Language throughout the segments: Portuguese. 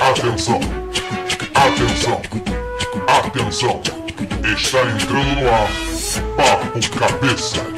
Atenção, atenção, atenção. Está entrando no ar Papo Cabeça.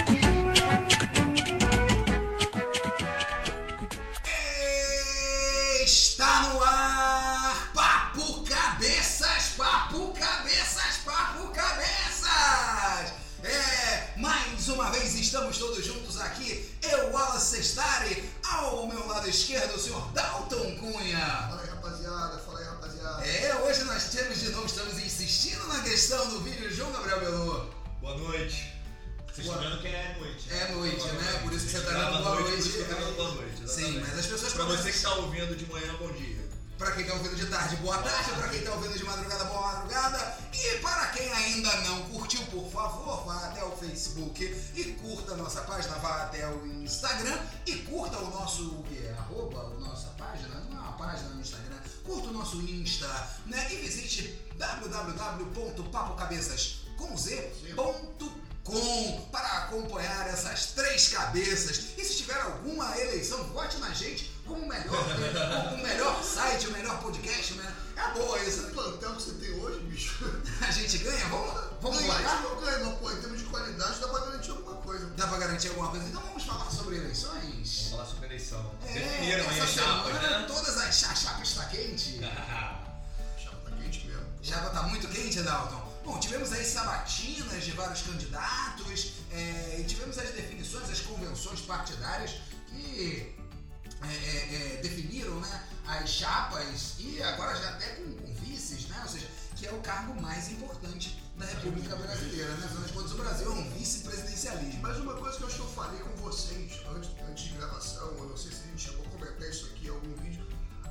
E curta a nossa página, vá até o Instagram e curta o nosso o quê? Arroba, a nossa página? Não é uma página no Instagram. Curta o nosso Insta, né? E visite www.papocabeças.com para acompanhar essas três cabeças. E se tiver alguma eleição, vote na gente como o melhor, o melhor site, o melhor podcast, né? É boa isso. Esse plantel que você tem hoje, bicho. A gente ganha? Vamos, vamos Ganhar, lá. não ganha, mas pô, em termos de qualidade dá pra garantir alguma coisa. Dá pra garantir alguma coisa? Então vamos falar sobre Vamos eleições. falar sobre eleição. É, Definiram aí essa as chapas, né? todas as cha- chapa está quente. A chapa tá quente mesmo. Chapa tá muito quente, Dalton. Bom, tivemos aí sabatinas de vários candidatos, é, e tivemos as definições, as convenções partidárias que é, é, é, definiram né, as chapas e agora já até com, com vices, né? Ou seja, que é o cargo mais importante da República Brasileira, né? Afinal de contas, o Brasil é um vice-presidencialismo. Mas uma coisa que eu acho que eu falei com vocês antes, antes de gravação, eu não sei se a gente chegou a comentar isso aqui em algum vídeo,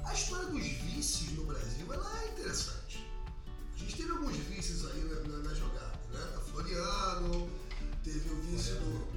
a história dos vices no Brasil ela é interessante. A gente teve alguns vices aí na, na- na jogada, né? A Floriano, teve o vice do.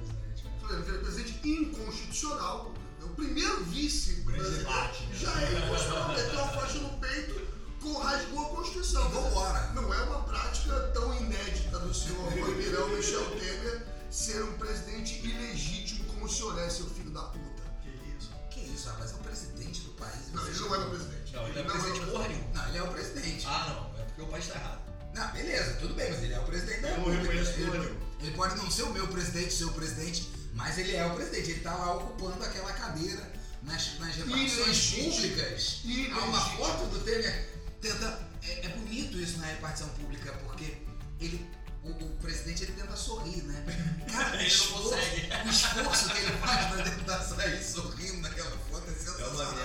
Floriano, que era presidente inconstitucional. É o primeiro vice Grande brasileiro. debate, né? Já é inconstitucional, meteu a faixa no peito, rasgou a Constituição. Vambora! Não é uma prática tão inédita do senhor Bandeirão Michel Temer ser um presidente ilegítimo como o senhor é, seu filho da puta. Que isso? Que isso, rapaz? É o presidente do país. Não, ele não é o presidente. Não, ele é não presidente o porra nenhuma. Não, ele é o presidente. Ah, não. É porque o país está errado. Não, beleza, tudo bem, mas ele é o presidente da República. ele, ele pode não ser o meu presidente, o seu presidente, mas ele é o presidente. Ele tá lá ocupando aquela cadeira nas, nas repartições públicas. Há uma foto do Temer tenta. É, é bonito isso na repartição pública, porque ele. O, o presidente ele tenta sorrir, né? Cara, o não esforço, consegue. o esforço que ele faz pra tentar sair sorrindo naquela foto é sensacional.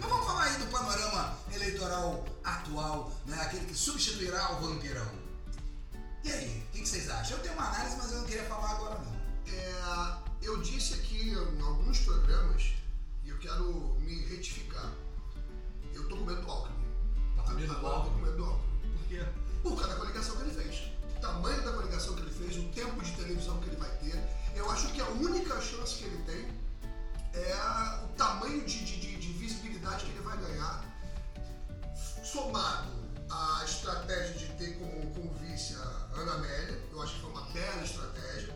Mas vamos falar aí do panorama eleitoral atual, né? aquele que substituirá o vampirão. E aí, o que, que vocês acham? Eu tenho uma análise, mas eu não queria falar agora não. É, eu disse aqui em alguns programas, e eu quero me retificar. Eu tô com medo do Alckmin. Do Alckmin. Por quê? Por causa da coligação que ele fez. O tamanho da coligação que ele fez, o tempo de televisão que ele vai ter. Eu acho que a única chance que ele tem é a- o tamanho de, de- de- de visibilidade que ele vai ganhar, somado à estratégia de ter como, como vice a Ana Amélia. Eu acho que foi uma bela estratégia.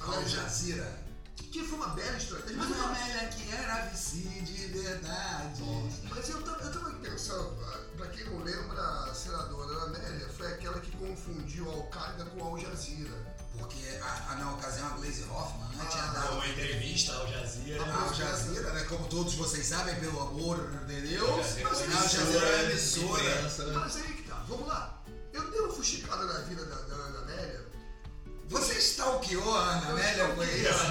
Al Jazeera. Que foi uma bela estratégia. Mas, Mas a Amélia que era vice de verdade. mas eu tava, eu tava pensando, ah, pra quem não lembra, a senadora Ana Amélia foi aquela que confundiu a Al-Qaeda com a Al Jazeera. Porque a, a- na ocasião a Glaze Hoffman né, tinha Ah, dado Uma entrevista ao Jazeera. a Al Jazeera, né, como todos vocês sabem, pelo amor de Deus, Al Jazeera a Al Jazeera é emissora, né? Mas aí que tá, vamos lá. Eu dei uma fuxicada na vida da, da Ana Amélia. Você stalkeou a Ana Amélia, foi isso?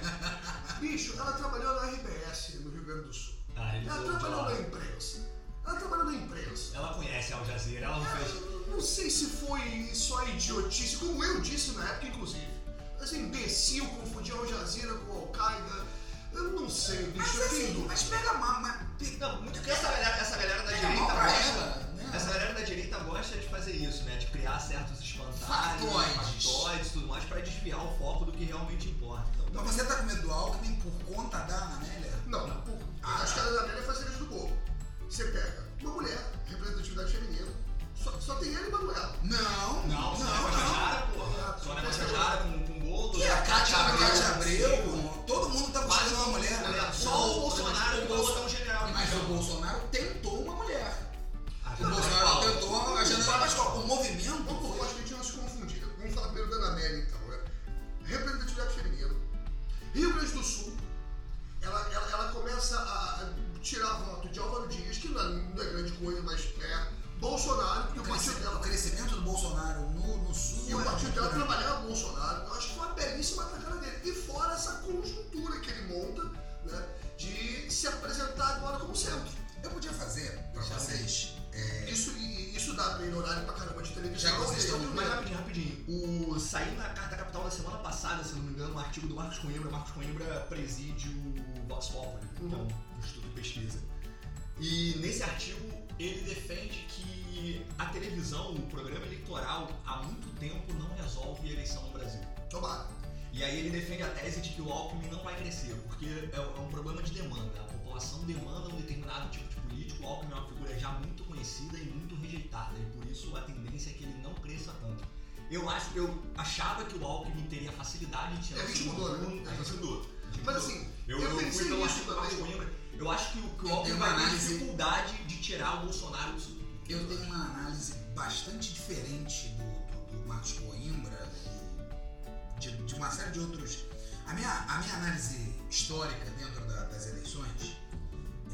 Bicho, ela trabalhou na RBS no Rio Grande do Sul. Ah, Ela trabalhou na imprensa. Ela trabalhou na imprensa. Ela conhece a Al Jazeera, ela não fez. Eu Não sei se foi só idiotice, como eu disse na época, inclusive. Mas imbecil confundir Al Jazeera com Al-Qaeda. Eu não sei, bicho. Mas eu tenho assim, dúvida. mas pega mal, mas pe- Não, muito que essa galera, essa galera da pega direita mal essa galera da direita gosta de fazer isso, né? De criar certos espantalhos, factoides e tudo mais para desviar o foco do que realmente importa. Então, Mas você tá com medo do Alckmin por conta da Amélia? Não, não. Por... Ah. As da Amélia faz a do bolo. Você pega uma mulher, representatividade feminina, só, só tem ele e Manuela. Não, não, não. Só não. Só porra. Só na com, com Boldo. E a Cátia Abreu, Abreu todo mundo tá buscando uma mulher. Né? Só o Bolsonaro o botar é um general. Mas o Bolsonaro tem E nesse artigo ele defende que a televisão, o programa eleitoral, há muito tempo não resolve a eleição no Brasil. Tomara. E aí ele defende a tese de que o Alckmin não vai crescer, porque é é um problema de demanda. A população demanda um determinado tipo de político. O Alckmin é uma figura já muito conhecida e muito rejeitada, e por isso a tendência é que ele não cresça tanto. Eu acho, eu achava que o Alckmin teria facilidade de tirar É, a gente mudou, né? a gente mudou. Mas assim, eu, eu eu pensei fui pelo nisso também. Eu acho que o, uma vai ter análise- dificuldade de tirar o Bolsonaro do segundo turno. Eu tenho uma análise bastante diferente do, do, do Marcos Coimbra e de, de uma série de outros. A minha, a minha análise histórica dentro da- das eleições,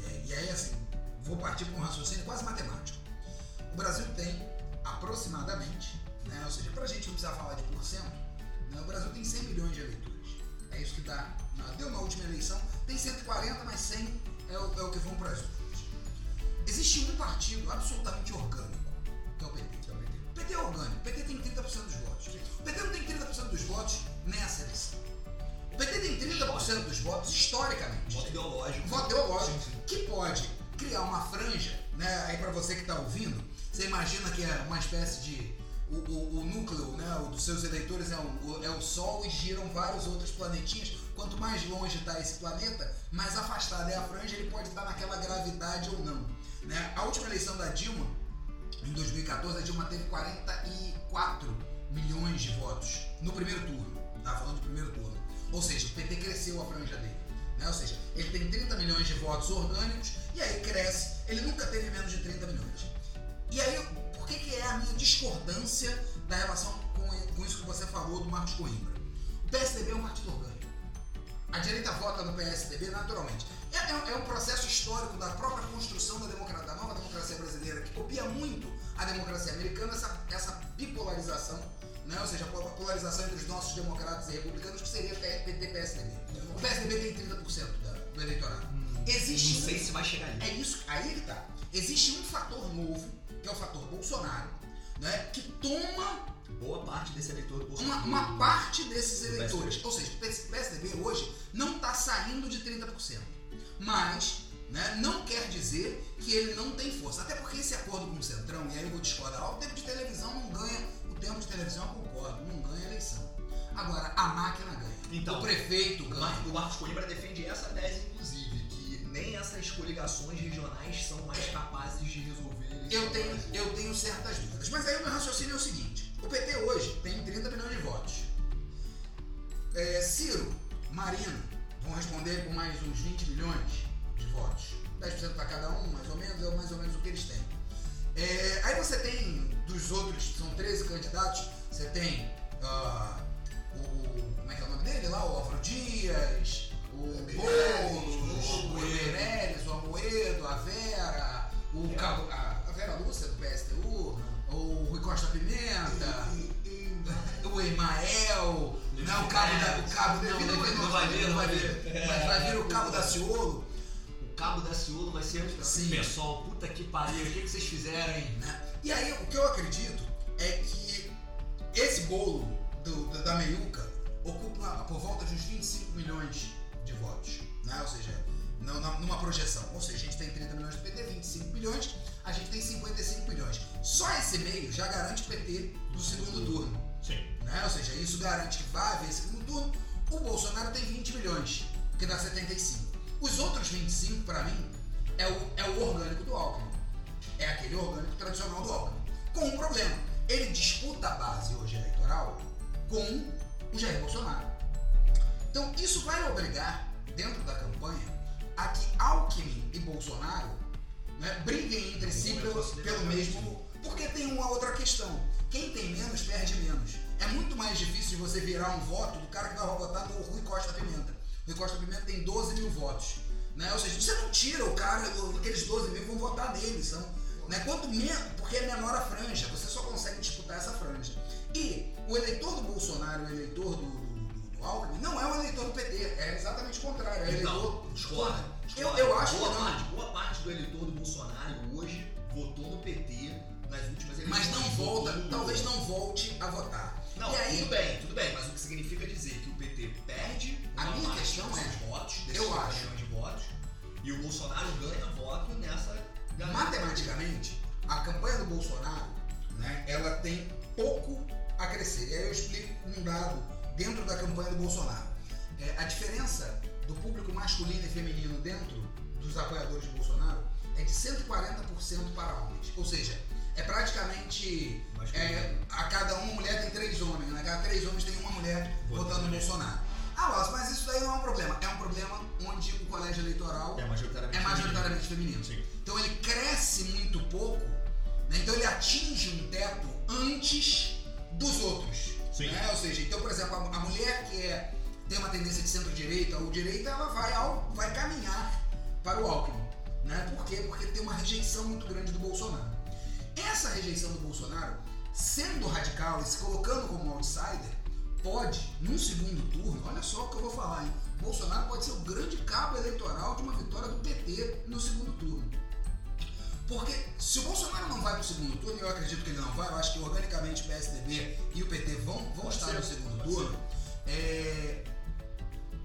é, e aí assim, vou partir para um raciocínio quase matemático. O Brasil tem aproximadamente, né, ou seja, para a gente não precisar falar de porcento, né, o Brasil tem 100 milhões de eleitores. É isso que dá. Deu na última eleição, tem 140, mas 100 é o, é o que vão para as urnas. Existe um partido absolutamente orgânico, que é o PT. O PT é orgânico. O PT tem 30% dos votos. O PT não tem 30% dos votos nessa eleição. O PT tem 30% dos votos historicamente. Voto ideológico. Voto ideológico. Que pode criar uma franja, né? Aí pra você que tá ouvindo, você imagina que é uma espécie de. O, o- o núcleo né, o dos seus eleitores é o, é o Sol e giram vários outros planetinhas. Quanto mais longe está esse planeta, mais afastada é a franja, ele pode estar naquela gravidade ou não. Né? A última eleição da Dilma, em 2014, a Dilma teve 44 milhões de votos no primeiro turno. Estava falando de primeiro turno. Ou seja, o PT cresceu a franja dele. Né? Ou seja, ele tem 30 milhões de votos orgânicos e aí cresce. Ele nunca teve menos de 30 milhões. E aí, por que, que é a minha discordância da relação com, com isso que você falou do Marcos Coimbra? O PSDB é um partido orgânico. A direita vota no PSDB naturalmente. É, é- é um processo histórico da própria construção da, democra- da nova democracia brasileira, que copia muito a democracia americana, essa, essa bipolarização, né? ou seja, a po- polarização entre os nossos democratas e republicanos, que seria PT-PSDB. O PSDB tem 30% da- do eleitorado. Existe Não sei um- se vai chegar ali. é isso, aí que tá. Existe um fator novo, que é o fator Bolsonaro, né? que toma Boa parte desse eleitor do uma, uma parte desses eleitores. Ou seja, o PSDB hoje não está saindo de 30%. Mas né, não quer dizer que ele não tem força. Até porque esse acordo com o Centrão, e aí eu vou discordar, o tempo de televisão não ganha, o tempo de televisão eu concordo, não ganha eleição. Agora, a máquina ganha. Então, o prefeito O ganha. O Marcos Coimbra defende essa tese, inclusive, que nem essas coligações regionais são mais capazes de resolver Eu tenho, eu tenho certas dúvidas. Mas aí o meu raciocínio é o seguinte: o PT hoje tem 30 milhões de votos. É, Ciro, Marina vão responder por mais uns 20 milhões de votos. 10% para cada um, mais ou menos, é mais ou menos o que eles têm. É, aí você tem, dos outros, são 13 candidatos, você tem ah, o. Como é que é o nome dele lá? O Dias, vai vir, não vai vir. Mas vai vir o cabo da Ciolo. O cabo da Ciolo vai ser Sim. pessoal, puta que pariu, o que, que vocês fizeram, hein? né? E aí, o que eu acredito é que esse bolo do- da- da meiuca ocupa por volta de uns 25 milhões de votos, né? Ou seja, não- numa projeção. Ou seja, a gente tem 30 milhões do PT, 25 milhões, a gente tem 55 milhões. Só esse meio já garante o PT no segundo turno. Sim. né? Ou seja, isso garante que vai haver segundo turno. O Bolsonaro tem 20 milhões, que dá 75. Os outros 25, para mim, é o, é o orgânico do Alckmin. É aquele orgânico tradicional do Alckmin. Com um problema. Ele disputa a base hoje eleitoral com o Jair Bolsonaro. Então, isso vai obrigar, dentro da campanha, a que Alckmin e Bolsonaro né, briguem entre si pelo, pelo mesmo. Porque tem uma outra questão. Quem tem menos perde menos. É muito mais difícil de você virar um voto do cara que vai votar no Rui Costa Pimenta. O Rui Costa Pimenta tem 12 mil votos. Né? Ou seja, você não tira o cara, aqueles 12 mil vão votar nele. São, né? Quanto menos, porque é menor a franja, você só consegue disputar essa franja. E o eleitor do Bolsonaro, o eleitor do, do, do, Alckmin, não é o eleitor do PT, é exatamente o contrário. É o eleitor. Então, discorda. Eu, discorda. eu acho boa que não. parte, boa parte do eleitor do Bolsonaro hoje votou no PT nas últimas eleições. Mas não volta, talvez não volte a votar. Não, e aí, tudo bem, tudo bem, mas o que significa dizer que o PT perde A uma minha questão é, votos, eu 50 acho. de votos, e o Bolsonaro ganha voto nessa galera. matematicamente, a campanha do Bolsonaro, né, ela tem pouco a crescer. E aí eu explico um dado dentro da campanha do Bolsonaro. É, a diferença do público masculino e feminino dentro dos apoiadores de Bolsonaro é de 140% para homens. Ou seja, é praticamente Mas que- é, a cada uma mulher tem três homens, né? A cada três homens tem uma mulher Votando votando no. Bolsonaro. Ah, Wallace, mas isso daí não é um problema. É um problema onde o colégio eleitoral é majoritariamente. é majoritariamente feminino. Sim. Então ele cresce muito pouco, né? então ele atinge um teto antes dos outros. Sim. né? Ou seja, então, por exemplo, a, a mulher que é, tem uma tendência de centro-direita ou direita, ela vai, ao, vai caminhar para o Alckmin. Né? Por quê? Porque tem uma rejeição muito grande do Bolsonaro. Essa rejeição do Bolsonaro, sendo radical e se colocando como outsider, pode, num segundo turno, olha só o que eu vou falar, hein? Bolsonaro pode ser o grande cabo eleitoral de uma vitória do PT no segundo turno. Porque se o Bolsonaro não vai para o segundo turno, e eu acredito que ele não vai, eu acho que organicamente o PSDB e o PT vão, vão Pode estar ser, no segundo turno. é,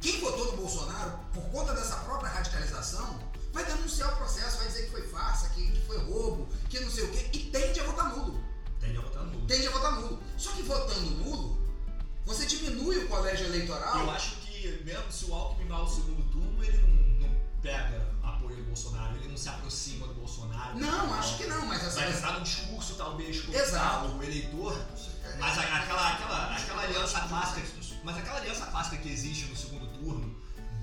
Quem votou no Bolsonaro, por conta dessa própria radicalização, vai denunciar o processo, vai dizer que foi farsa, que, que foi roubo, que não sei o quê, e tende a votar nulo. Tende a votar nulo. Tende a votar nulo. Só que votando nulo, você diminui o colégio eleitoral. Eu acho que mesmo se o Alckmin vai ao segundo turno, ele não, não pega apoio do Bolsonaro, ele não se aproxima do Bolsonaro. Não, acho que não, mas essa Vai estar num discurso talvez Exato. o eleitor, mas aquela, aquela, aquela aliança clássica, mas aquela aliança clássica que existe no segundo turno,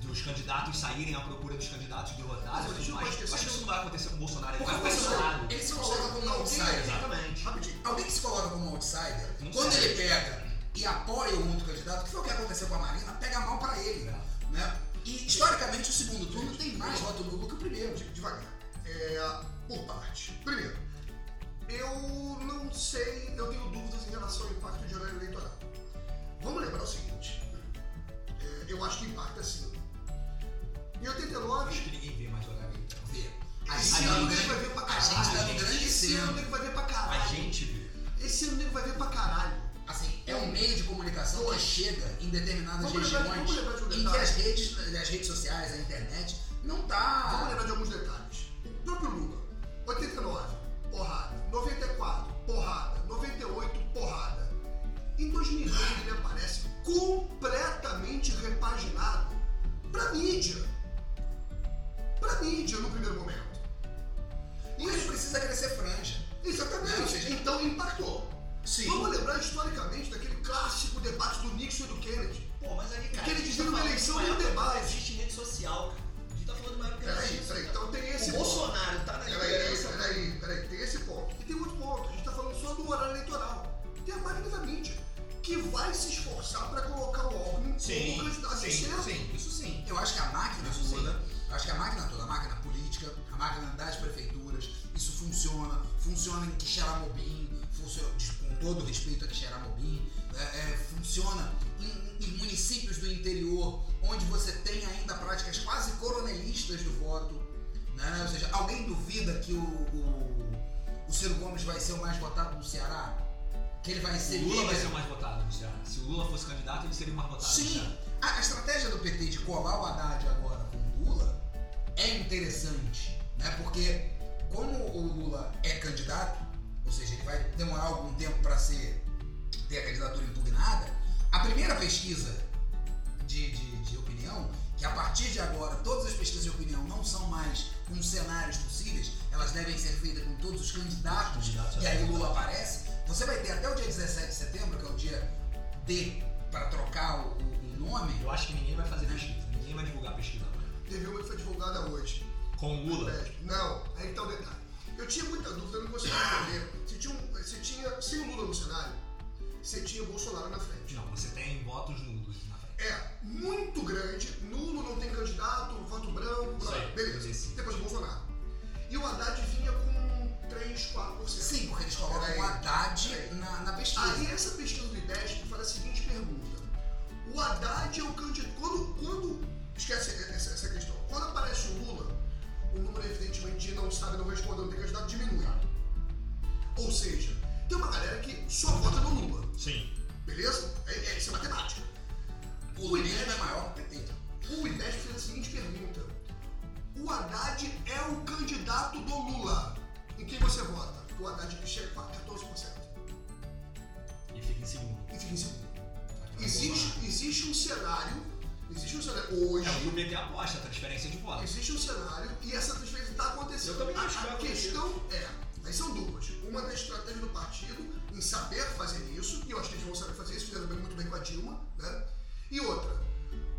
dos candidatos saírem à procura dos candidatos derrotados, Mas acho que esquecer isso não vai acontecer com o Bolsonaro, ele vai o Bolsonaro, ele se coloca como um outsider. Exatamente. Rapidinho. Alguém que se coloca como outsider, Não quando sei. ele pega e apoia um outro candidato, que foi o que aconteceu com a Marina, pega mal pra ele. É. Né? E historicamente o segundo turno tem mais voto nulo que o primeiro. De- devagar. É, por parte. Primeiro, eu não sei, eu tenho dúvidas em relação ao impacto de horário eleitoral. Vamos lembrar o seguinte: é, eu acho que impacta sim. Em 89, Acho que ninguém vê mais horário então. Vê. A esse ano o nego vai ver pra a caralho. gente tá no grande Esse ano o nego vai ver pra A caralho. gente vê. Esse ano o nego vai ver pra caralho. Assim, é um meio de comunicação que chega em determinadas Vamos regiões vamos lembrar de um em que as redes, as redes sociais, a internet, não Vamos tá. lembrar de alguns detalhes. O próprio Lula, 89, porrada. 94, porrada. 98, porrada. Em 2002 ele aparece completamente repaginado pra mídia. Pra mídia no primeiro momento. Mas Isso, precisa crescer franja. exatamente. Ou seja, Então impactou. Sim. Vamos lembrar historicamente daquele clássico debate do Nixon e do Kennedy. Pô, mas aí, cara. Porque ele a gente dizia tá eleição uma no época que debate. Existe rede social, cara. A gente tá falando de uma época que Peraí, peraí, então tem esse O ponto. Bolsonaro tá na Peraí, liderança. peraí, peraí, tem esse ponto. E tem outro ponto, a gente tá falando só do horário eleitoral. Tem a máquina da mídia, que vai se esforçar pra colocar o Alckmin Sim, como candidato sim, sim, isso sim. Eu acho que a máquina eu acho que a máquina máquina das prefeituras, isso funciona, funciona em Quixeramobim, funciona, com todo respeito a Quixeramobim, é, é, funciona em, em municípios do interior, onde você tem ainda práticas quase coronelistas do voto, né? ou seja, alguém duvida que o, o, o Ciro Gomes vai ser o mais votado no Ceará? Que ele vai ser O Lula vai líder? ser o mais votado no Ceará. Se o Lula fosse candidato, ele seria o mais votado no Sim, Ceará. a, a estratégia do PT de colar o Haddad agora com o Lula é interessante, né? Porque como o Lula é candidato, ou seja, ele vai demorar algum tempo para ser ter a candidatura impugnada, a primeira pesquisa de, de, de opinião, que a partir de agora todas as pesquisas de opinião não são mais com cenários possíveis, elas devem ser feitas com todos os candidatos, Candidatos e a aí o. Lula aparece, você vai ter até o dia 17 de setembro, que é o dia D para trocar o, o- o nome. Eu acho que ninguém vai fazer pesquisa. Ninguém vai divulgar pesquisa agora. teve uma que foi divulgada hoje. Com o Lula. É, Não, aí que tá o detalhe. Eu tinha muita dúvida, eu não conseguia entender. Se tinha, um- se tinha, sem o Lula no cenário, você tinha o Bolsonaro na frente. Não, você tem votos nulos na frente. É muito grande, nulo, não tem candidato, voto branco, Isso blá, aí, beleza. esse. Depois o Bolsonaro. E o Haddad vinha com 3, 4%. Sim, porque eles colocam Peraí, o Haddad peraí. na, na pesquisa. Aí essa pesquisa do IBEST faz a seguinte pergunta. O Haddad é o candidato. Quando, quando. Esquece essa, essa questão. Quando aparece o Lula, o número evidentemente de não sabe, não responde, não tem candidato, diminui. Ou seja, tem uma galera que só vota no Lula. Sim. Beleza? É, é, isso é matemática. O Lulismo é maior que o. O IBEST fez a seguinte pergunta. O Haddad é o candidato do Lula. Em quem você vota? O Haddad chega a 14%. E fica em segundo. E fica em segundo. Existe, existe um cenário, existe um cenário hoje, É o que o aposta, a transferência de votos. existe um cenário Eu também a, acho que a questão é, aí são duas. Uma da estratégia do partido em saber fazer isso, e eu acho que eles vão saber fazer isso, fizeram bem- muito bem com a Dilma, né? E outra,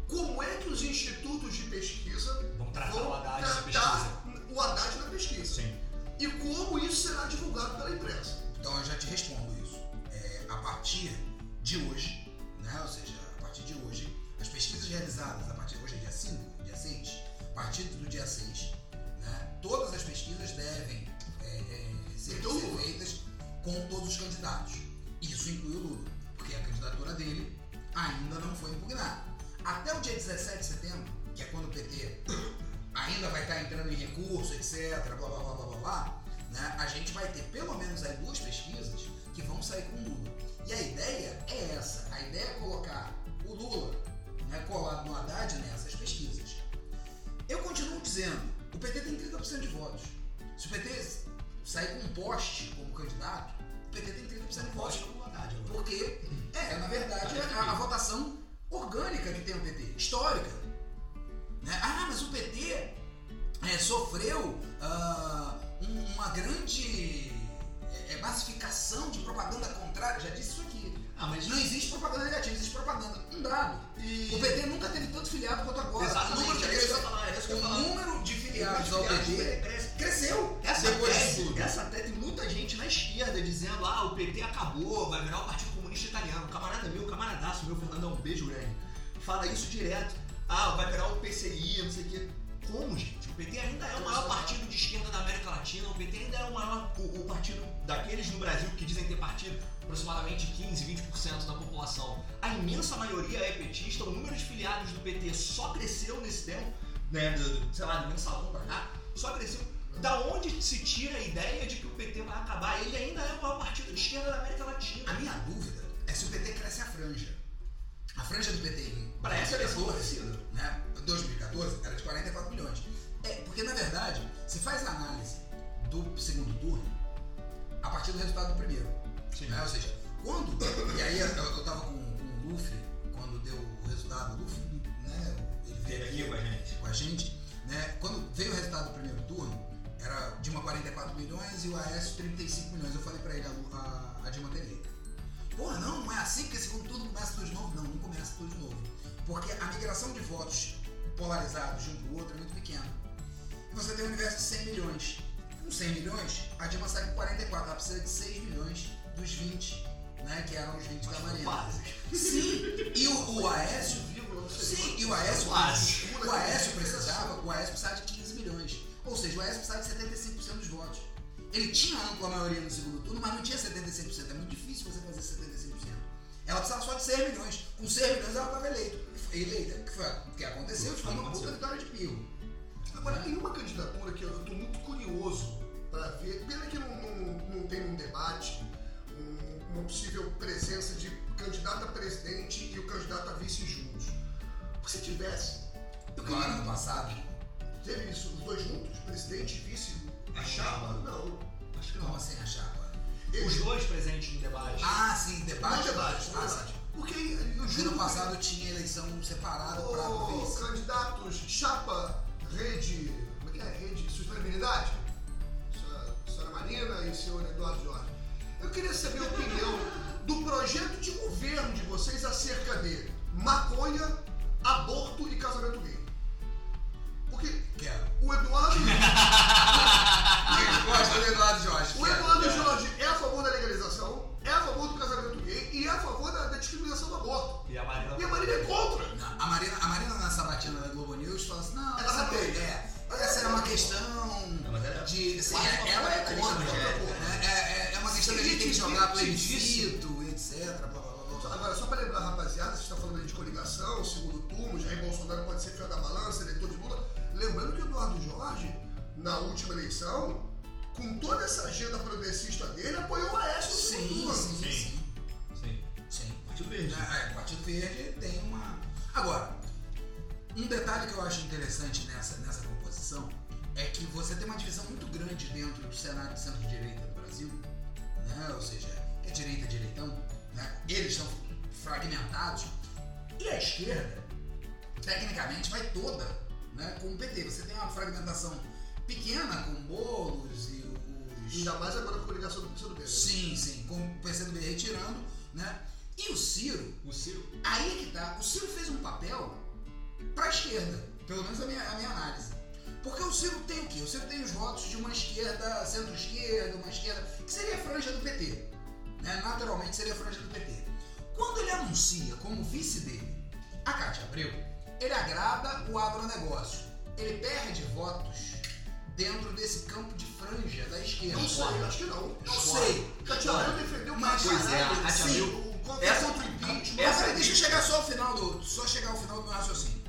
como é que os institutos de pesquisa Vão tratar o Haddad na tratar o Haddad na pesquisa? Sim. E como isso será divulgado pela imprensa? Então eu já te respondo isso. É, a partir de hoje, né? Ou seja, a partir de hoje, as pesquisas realizadas a partir de hoje é dia 5, dia 6, a partir do dia 6, né? Todas as pesquisas devem é, é, ser, ser feitas com todos os candidatos. Isso inclui o Lula, porque a candidatura dele ainda não foi impugnada. Até o dia 17 de setembro, que é quando o PT ainda vai estar entrando em recurso, etc, blá blá blá blá blá, blá né? a gente vai ter pelo menos aí duas pesquisas que vão sair com o Lula. E a ideia é essa, a ideia é colocar o Lula né, colado no Haddad nessas pesquisas. Eu continuo dizendo, o PT tem 30% de votos. Se o PT sair com um poste como candidato, o PT tem 30% de votos. Porque é, na verdade, é a, a votação orgânica que tem o PT, histórica. Né? Ah, mas o PT é, sofreu um- uma grande é, é, massificação de propaganda contrária. Já disse isso aqui. Ah, mas Não existe propaganda negativa, existe propaganda. Um dado. E- O PT nunca teve tanto filiado quanto agora. Exatamente, o número de, é isso falar, é isso o número de filiados ao PT cresce. cresceu Essa tese, essa tese, tem muita gente na esquerda dizendo, ah, o PT acabou, vai virar o Partido Comunista Italiano. Camarada meu, camaradaço meu, Fernandão, um beijo grande, fala isso direto. Ah, vai virar o PCI, não sei o quê. Como, gente? O PT ainda é o maior partido de esquerda da América Latina, o PT ainda é o maior, o, o partido daqueles no Brasil que dizem ter partido, aproximadamente 15, 20% da população. A imensa maioria é petista, o número de filiados do PT só cresceu nesse tempo, né, do, sei lá, do mensalão pra cá, só cresceu. Da onde se tira a ideia de que o PT vai acabar? Ele ainda é o maior partido de esquerda da América Latina. A minha dúvida é se o PT cresce a franja. A franja do PT em Para essa eleição 2014, parecida. né? 2014 era de 44 milhões. É, porque na verdade, se faz a análise do segundo turno a partir do resultado do primeiro. Sim. Né? Ou seja, quando. E aí eu, eu tava com, com o Luffy, quando deu o resultado, o Luffy, né? Ele veio aqui com a gente. com a gente, né? Quando veio o resultado do primeiro turno, era Dilma 44 milhões e o Aécio 35 milhões. Eu falei pra ele, a, a, a Dilma tem. Porra, não, não é assim, porque segundo turno começa tudo de novo. Não, não começa tudo de novo. Porque a migração de votos polarizados de um pro outro é muito pequena. E você tem um universo de 100 milhões. Com 100 milhões, a Dilma sai com 44. Ela precisa de 6 milhões dos 20, né? Que eram os 20 da Marina. Quase. Sim, e o, o Aécio. Sim, e o Aécio, Quase. o Aécio precisava, o Aécio precisava de 15 milhões. Ou seja, o Aécio precisava de 75% dos votos. Ele tinha ampla maioria no segundo turno, mas não tinha 75%. É muito difícil você fazer 75%. Ela precisava só de 6 milhões. Com 6 milhões ela estava eleita. Eleita, que foi o que aconteceu, foi uma puta vitória de Pio. Agora, tem uma candidatura que eu estou muito curioso para ver. Pena que não, não, não tem um debate, uma possível presença de candidato a presidente e o candidato a vice juntos. Se tivesse, eu queria. ano passado. Teve isso, os dois juntos, presidente e vice, a chapa? Não. Acho que Como não. assim a chapa? Os dois presentes no debate. Ah, sim, debate. debate, não Ah, debate. Porque No ano passado tinha eleição separada para Ô, vice. candidatos, chapa, rede. Como é que é? Rede sustentabilidade? Senhora, senhora Marina e senhor Eduardo Jorge. Eu queria saber a opinião do projeto de governo de vocês acerca de maconha, aborto e casamento gay. Porque o Eduardo. última eleição, com toda essa agenda progressista dele, apoiou o Aécio Sim, sim, sim. Sim. Sim. Partido Verde. É, o Partido Verde tem uma. Agora, um detalhe que eu acho interessante nessa, nessa composição é que você tem uma divisão muito grande dentro do cenário de centro-direita do Brasil, né? ou seja, é direita direitão, né? eles estão fragmentados, e a esquerda, tecnicamente, vai toda né, com o PT. Você tem uma fragmentação pequena com bolos e os. Ainda mais agora com a coligação do PCdoB. Sim, sim, com o PCdoB retirando, né? E o Ciro, O Ciro. aí é que tá, o Ciro fez um papel pra esquerda, pelo menos a minha, a minha análise. Porque o Ciro tem o quê? O Ciro tem os votos de uma esquerda, centro-esquerda, uma esquerda, que seria a franja do PT. Né? Naturalmente seria a franja do PT. Quando ele anuncia como vice dele a Cátia Abreu, ele agrada o agronegócio. Ele perde votos dentro desse campo de franja da esquerda. Não sei, acho que não. Não sei. Abreu defendeu o Mas, caralho. pois é, a Sim, o- contra contra o impeachment. Essa peraí, deixa eu chegar só ao final do. Só chegar ao final do meu raciocínio.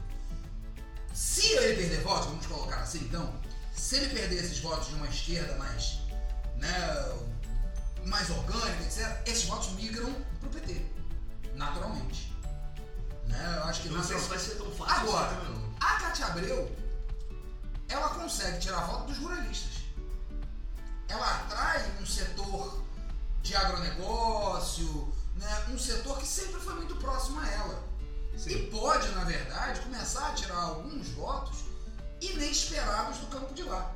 Se ele perder votos, vamos colocar assim então, se ele perder esses votos de uma esquerda mais. né. mais orgânica, etc., esses votos migram pro PT. Naturalmente. Né? Eu acho que Não sei se vai ser tão fácil Agora, assim também, não. a Cátia Abreu, ela consegue tirar voto dos ruralistas. Ela atrai um setor de agronegócio, né, um setor que sempre foi muito próximo a ela. Sim. E pode, na verdade, começar a tirar alguns votos inesperados do campo de lá.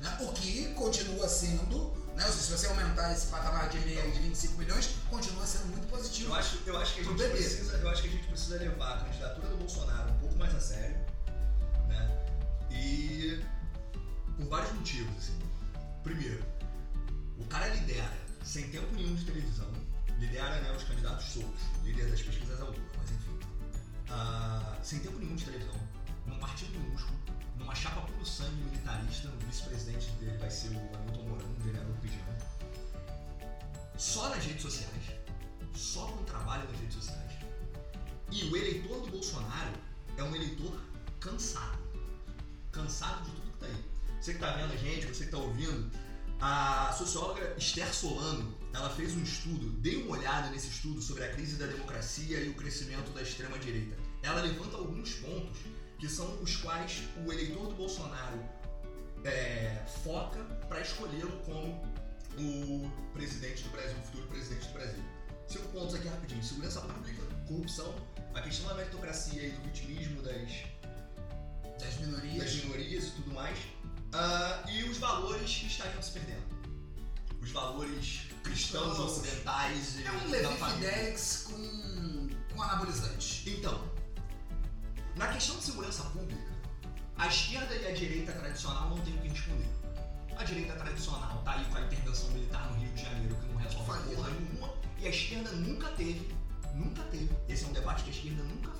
Né? O que continua sendo, né, ou seja, se você aumentar esse patamar de meia de 25 milhões, continua sendo muito positivo. Eu acho, eu acho que a gente precisa, eu acho que a gente precisa levar a candidatura do Bolsonaro um pouco mais a sério, né? E por vários motivos, assim. Primeiro, o cara lidera, sem tempo nenhum de televisão, lidera né, os candidatos soltos, líder das pesquisas ao Lula, mas enfim. Ah, sem tempo nenhum de televisão, num partido minúsculo, numa chapa puro sangue militarista, o vice-presidente dele vai ser o Hamilton Mourão, um vereador do PGM. Só nas redes sociais, só com trabalho nas redes sociais. E o eleitor do Bolsonaro é um eleitor cansado. Cansado de tudo que tá aí. Você que tá vendo a gente, você que tá ouvindo, a socióloga Esther Solano, ela fez um estudo, dê uma olhada nesse estudo sobre a crise da democracia e o crescimento da extrema direita. Ela levanta alguns pontos que são os quais o eleitor do Bolsonaro é, foca para escolhê-lo como o presidente do Brasil, o futuro presidente do Brasil. Cinco pontos aqui rapidinho: segurança pública, corrupção, a questão da meritocracia e do vitimismo das, Das minorias. das minorias e tudo mais, ah, e os valores que estariam se perdendo. Os valores cristãos Cristãos. ocidentais e É um Levi. Fidelis com, com anabolizante. Então, na questão de segurança pública, a esquerda e a direita tradicional não têm o que responder. A direita tradicional tá aí com a intervenção militar no Rio de Janeiro que não resolve Falida. porra nenhuma, e a esquerda nunca teve, nunca teve, esse é um debate que a esquerda nunca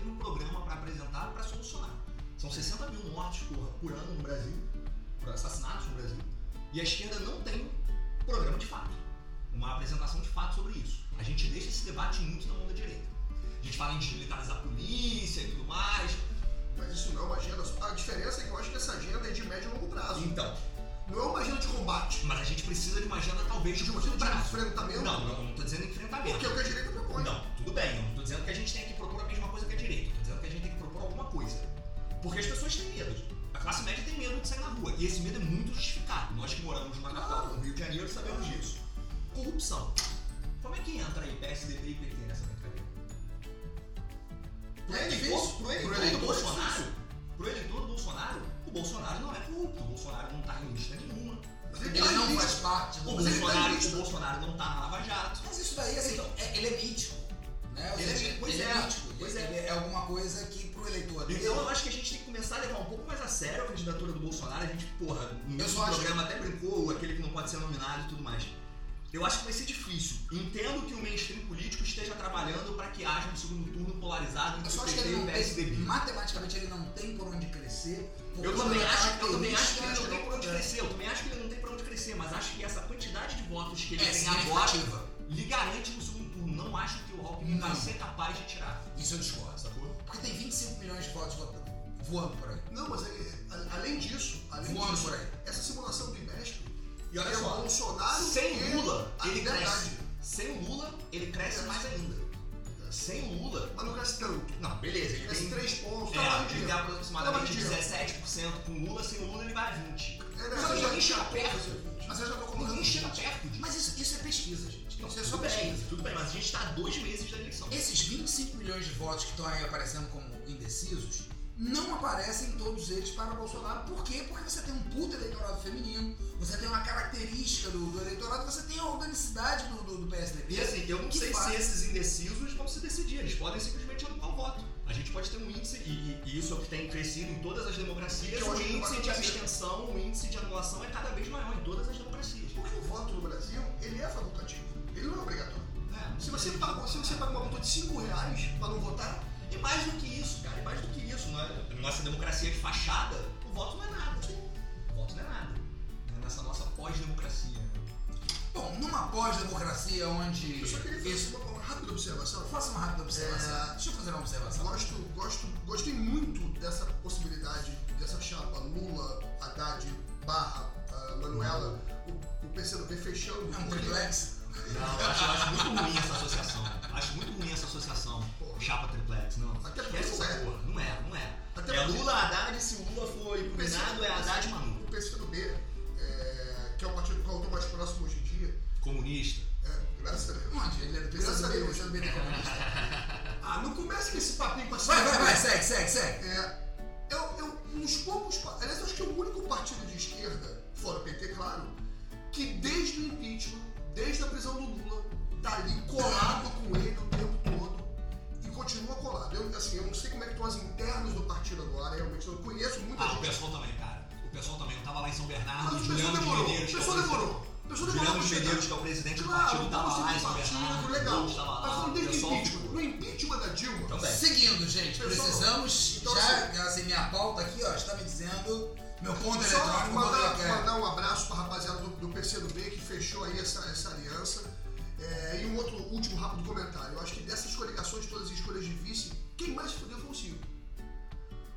teve um programa para apresentar para solucionar. São 60 mil mortes por, por ano no Brasil, por assassinatos no Brasil, e a esquerda não tem programa de fato, uma apresentação de fato sobre isso. A gente deixa esse debate muito na mão da direita. A gente fala em desmilitarizar a polícia e tudo mais. Mas isso não é uma agenda. A diferença é que eu acho que essa agenda é de médio e longo prazo. Então, Não é uma agenda de combate. mas a gente precisa de uma agenda talvez de De uma agenda de enfrentamento. Não, não, não tô dizendo enfrentamento. Porque é o que a direita propõe. Não, tudo bem, eu não tô dizendo que a gente tem que propor Porque as pessoas têm medo. A classe média tem medo de sair na rua. E esse medo é muito justificado. Nós que moramos numa capital, no Rio de Janeiro, sabemos disso. Corrupção. Como é que entra aí PSDB e PT nessa brincadeira? Pro É eleitor, difícil. pro eleitor, Pro eleitor do é Bolsonaro, pro eleitor do Bolsonaro, o Bolsonaro não é corrupto. O Bolsonaro não tá em lista nenhuma. Mas Ele tá não faz parte do O ele tá Bolsonaro, o Bolsonaro não tá na Lava Jato. Mas isso daí, assim, é- ele é mítico. Ou Ele é seja, mítico, pois ele é. é mítico. Pois é. é alguma coisa que pro eleitor dele. Então eu acho que a gente tem que começar a levar um pouco mais a sério a candidatura do Bolsonaro. A gente, porra, no Eu só acho programa até brincou, aquele que não pode ser nominado e tudo mais. Eu acho que vai ser difícil. Entendo que o mainstream político esteja trabalhando para que haja um segundo turno polarizado Eu entre só o acho que ele não PSDB. tem, matematicamente ele não tem por onde crescer. Eu também, acho, eu também acho que ele não tem por onde do- crescer. Eu também acho que ele não tem por onde crescer, mas acho que essa quantidade de votos que ele É tem agora lhe garante no segundo turno. Não acho que o Alckmin vai Não. ser capaz de tirar. Isso eu discordo. Sacou? Porque tem 25 milhões de votos votando- voando por aí. Não, mas é- a- além disso, além Voando disso, por aí. essa simulação do IMESP E olha é o só, Bolsonaro sem o Lula, ele liberdade. cresce. Sem o Lula, ele cresce mais ainda. Sem o Lula, Mas não cresce tanto. não, beleza, ele Cresce tem 3 pontos. É, tá ele tem aproximadamente dinheiro. 17% com o Lula, sem o Lula ele vai a 20%. É, Mas você ninguém já- chega perto. Mas eu já tô colocando. Ninguém chega perto disso. Mas isso, isso é pesquisa, gente. Não, é só tudo bem, tudo bem, mas a gente está a dois meses da eleição. Esses 25 milhões de votos que estão aí aparecendo como indecisos não aparecem todos eles para Bolsonaro. Por quê? Porque você tem um puto eleitorado feminino, você tem uma característica do, do eleitorado, você tem a organicidade do, do, do PSDB. E assim, eu não sei faz- se esses indecisos vão se decidir, eles podem simplesmente anular o voto. A gente pode ter um índice, e, e- isso é o que tem crescido em todas as democracias, eu o índice de abstenção, o índice de anulação é cada vez maior em todas as democracias. Porque o voto no Brasil, ele é facultativo. Ele não é obrigatório. É, Se você paga, se você paga uma multa de 5 reais para não votar, E mais do que isso, cara, e mais do que isso, não é? nossa democracia de fachada, o voto não é nada. O voto não é nada. É nessa nossa pós-democracia. Bom, numa pós-democracia onde. eu só queria fazer Isso. uma, uma rápida observação. Faça uma rápida observação. É, Deixa eu fazer uma observação. Gosto, gosto, gostei muito dessa possibilidade dessa chapa Lula, Haddad, Barra, ah, Manuela, o, o PCdoB fechando. É um triplex? Não, acho, acho muito ruim essa associação. Acho muito ruim essa associação. Porra. Chapa triplex, não. Até porque Esquece não essa é. Não é, não é. Até é Lula, Haddad, se o Lula for impugnado, é Haddad e Manu. O PCdoB, é, que é o partido do qual eu estou mais próximo hoje em dia, Comunista. é, graças a Deus. Onde? Ele é do Graças a Deus. PCdoB tem comunista. Ah, não comece com esse papinho pra Vai, vai, vai, segue, segue, segue. É, ali colado com ele o tempo todo e continua colado. Eu, assim, eu não sei como é que estão as internas do partido agora, realmente eu conheço muita Ah, o gente. pessoal também, cara. O pessoal também. Eu tava lá em São Bernardo, Mas o pessoal Juliano de demorou. Medeiros. O é pessoal demorou. O pessoal demorou Juliano pra de chegar. Medeiros, que é o presidente do Claro, partido, tava lá em assim, São partido, Bernardo. legal. Lula estava Mas lá. falando O desde o pessoal, impeachment. No impeachment da Dilma, Também. Seguindo, gente, Pessoal, precisamos então, já, assim, minha pauta aqui, ó, está me dizendo, meu ponto Só eletrônico, vou mandar, aqui. mandar um abraço pra rapaziada do, do PCdoB que fechou aí essa, essa aliança. É, e um outro último rápido comentário. Eu acho que dessas coligações, todas as escolhas de vice, quem mais se fudeu foi o Ciro.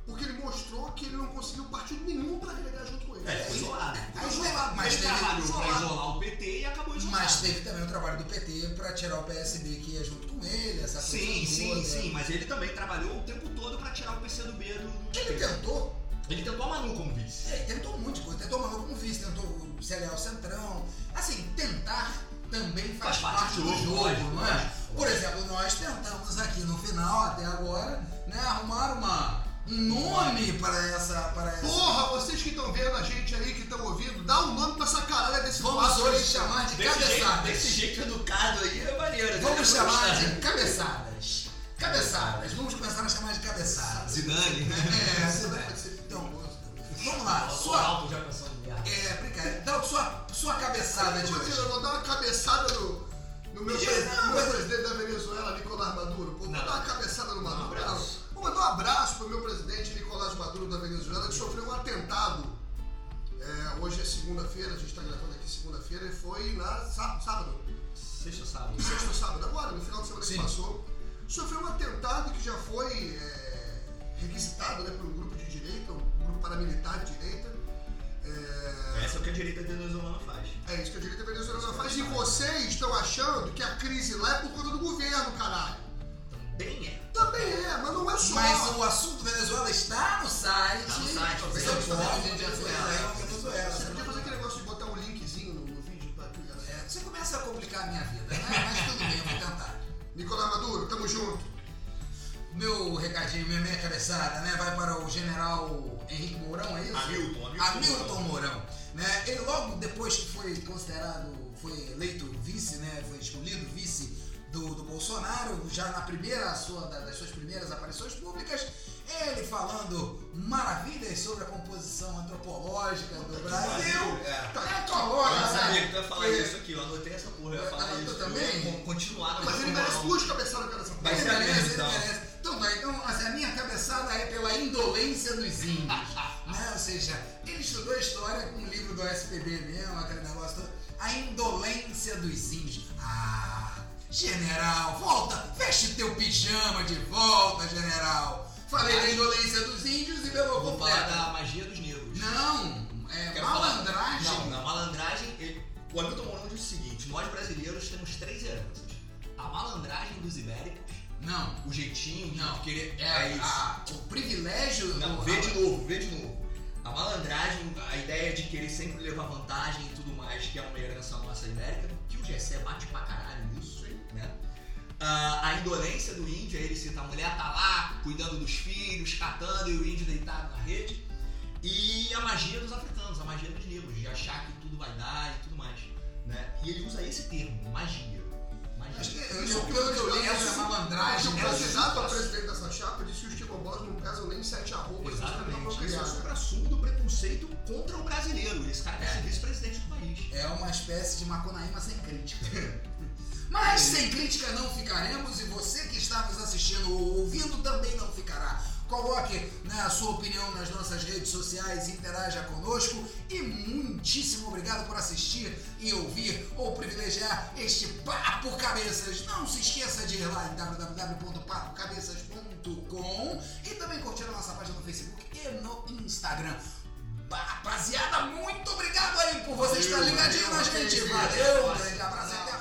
Porque ele mostrou que ele não conseguiu partido nenhum pra agregar junto com ele. É, foi isolado. Foi isolado. Mas ele trabalhou isolado. isolar o PT e acabou isolado. Mas teve também o trabalho do PT para tirar o PSB que ia junto com ele, essa coisa Sim, sim, toda. sim. Mas ele também trabalhou o tempo todo pra tirar o PCdoB do... do Ele PT. tentou, Ele tentou a Manu como vice. ele tentou um monte de coisa, tentou Manu como vice, tentou aliar ao Centrão. Assim, tentar também faz, Faz parte parte do do jogo, lógico, não é? lógico. Por exemplo, nós tentamos aqui no final, até agora, né, arrumar uma, um nome para essa, para essa. Porra, vocês que estão vendo a gente aí, que estão ouvindo, dá um nome pra essa caralho desse Vamos quadro hoje aí. chamar de Desse jeito, cabeçadas. desse jeito educado aí é maneiro. né? Vamos chamar de cabeçadas. Cabeçadas. Vamos começar a chamar de cabeçadas. Zidane. É, Você vamos lá. Sua já pensando é, brincadeira. Dá sua, sua cabeçada de Eu hoje. vou dar uma cabeçada no, no meu, pre- não, meu mas- presidente da Venezuela, Nicolás Maduro. Pô, vou dar uma cabeçada no Maduro. Um. Vou mandar um abraço pro meu presidente Nicolás Maduro da Venezuela, que sofreu um atentado. É, hoje é segunda-feira, a gente está gravando aqui segunda-feira, e foi na sá- sábado, Sexta sábado. sexta sábado, agora, no final de semana Sim. que passou. Sofreu um atentado que já foi é, requisitado né, por um grupo de direita, um paramilitar de direita. É, Essa é o que a direita venezuelana faz. É isso que a direita venezuelana faz. E vocês estão achando que a crise lá é por conta do governo, caralho. Também é. Também é, mas não é só. Mas o assunto Venezuela está no site. Tá no site, Você pode Venezuela. Você podia fazer aquele negócio de botar um linkzinho no, no vídeo pra criança. É, Você começa a complicar a minha vida, né? Mas tudo bem, eu vou tentar. Nicolás Maduro, tamo junto. Meu recadinho, minha meia cabeçada, né? Vai para o general Henrique Mourão, é isso? Hamilton, Hamilton Hamilton Mourão. Né? Ele logo depois que foi considerado, foi eleito vice, né? Foi escolhido vice do, do Bolsonaro, já na primeira sua, da- das suas primeiras aparições públicas, ele falando maravilhas sobre a composição antropológica do Brasil. É. É, Eu não sabia que tu ia falar Que- isso aqui, eu anotei essa porra, eu ia Eu falar anotou isso. também? Eu vou continuar na Mas ele merece duas cabeçadas essa Vai Ele merece, ele então. merece. Então então assim, a minha cabeçada é pela indolência dos índios. né? Ou seja, ele estudou história com o livro do SPB mesmo, aquele negócio todo. A indolência dos índios. Ah, general, volta, veste teu pijama de volta, general. Falei da indolência dos índios e pelo Vou falar da magia dos negros. Não, é Quero falar- malandragem. Não, na malandragem, ele- o Hamilton Mourão disse o seguinte: nós brasileiros temos três heranças. A malandragem dos ibéricos, Não, o jeitinho de não. querer. É, isso. a- o privilégio Não, vê de novo, vê de novo. A malandragem, a ideia de querer sempre levar vantagem e tudo mais, que é uma herança nossa ibérica, que o Gessé bate pra caralho nisso, né? Ah, a indolência do índio, ele cita a mulher tá lá cuidando dos filhos, catando e o índio deitado na rede. E a magia dos africanos, a magia dos negros, de achar que tudo vai dar e tudo mais. Né? E ele usa esse termo, magia. Magia. eu, Isso eu, que eu li, essa que- malandragem. O né? candidato a presidente dessa chapa disse que os quilombolas não pesam nem sete arrobas. Exatamente. Esse é o Isso supra-sumo do preconceito contra o brasileiro. Esse cara quer ser vice-presidente do país. É uma espécie de macunaíma sem crítica. Mas sem crítica não ficaremos e você que está nos assistindo ou ouvindo também não ficará. Coloque né, a sua opinião nas nossas redes sociais, interaja conosco e muitíssimo obrigado por assistir e ouvir ou privilegiar este Papo Cabeças. Não se esqueça de ir lá em www.papocabeças.com e também curtir a nossa página no Facebook e no Instagram. Rapaziada, muito obrigado aí por você estar ligadinho na gente. Valeu, um grande abraço.